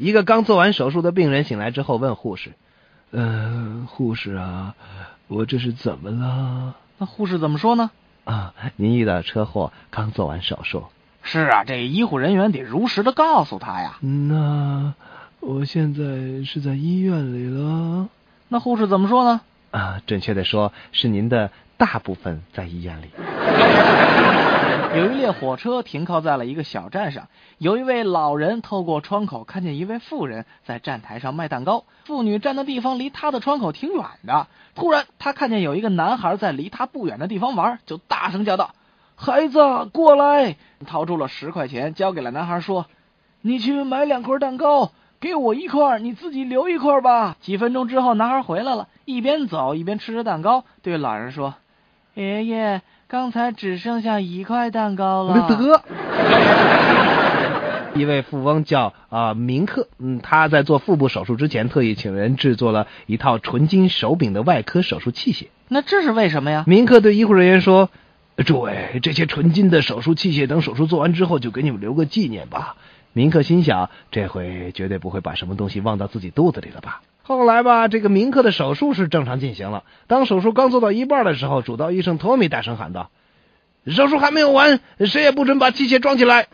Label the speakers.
Speaker 1: 一个刚做完手术的病人醒来之后问护士：“呃，护士啊，我这是怎么了？”
Speaker 2: 那护士怎么说呢？
Speaker 1: 啊，您遇到车祸，刚做完手术。
Speaker 2: 是啊，这医护人员得如实的告诉他呀。
Speaker 1: 那我现在是在医院里了。
Speaker 2: 那护士怎么说呢？
Speaker 1: 啊，准确的说，是您的大部分在医院里。
Speaker 2: 有一列火车停靠在了一个小站上，有一位老人透过窗口看见一位妇人在站台上卖蛋糕。妇女站的地方离他的窗口挺远的。突然，他看见有一个男孩在离他不远的地方玩，就大声叫道：“孩子，过来！”掏出了十块钱，交给了男孩，说：“你去买两块蛋糕，给我一块，你自己留一块吧。”几分钟之后，男孩回来了，一边走一边吃着蛋糕，对老人说：“爷爷。”刚才只剩下一块蛋糕了。
Speaker 1: 得，一位富翁叫啊明克，嗯，他在做腹部手术之前，特意请人制作了一套纯金手柄的外科手术器械。
Speaker 2: 那这是为什么呀？
Speaker 1: 明克对医护人员说：“诸位，这些纯金的手术器械，等手术做完之后，就给你们留个纪念吧。”明克心想，这回绝对不会把什么东西忘到自己肚子里了吧。后来吧，这个铭刻的手术是正常进行了。当手术刚做到一半的时候，主刀医生托米大声喊道：“手术还没有完，谁也不准把器械装起来。”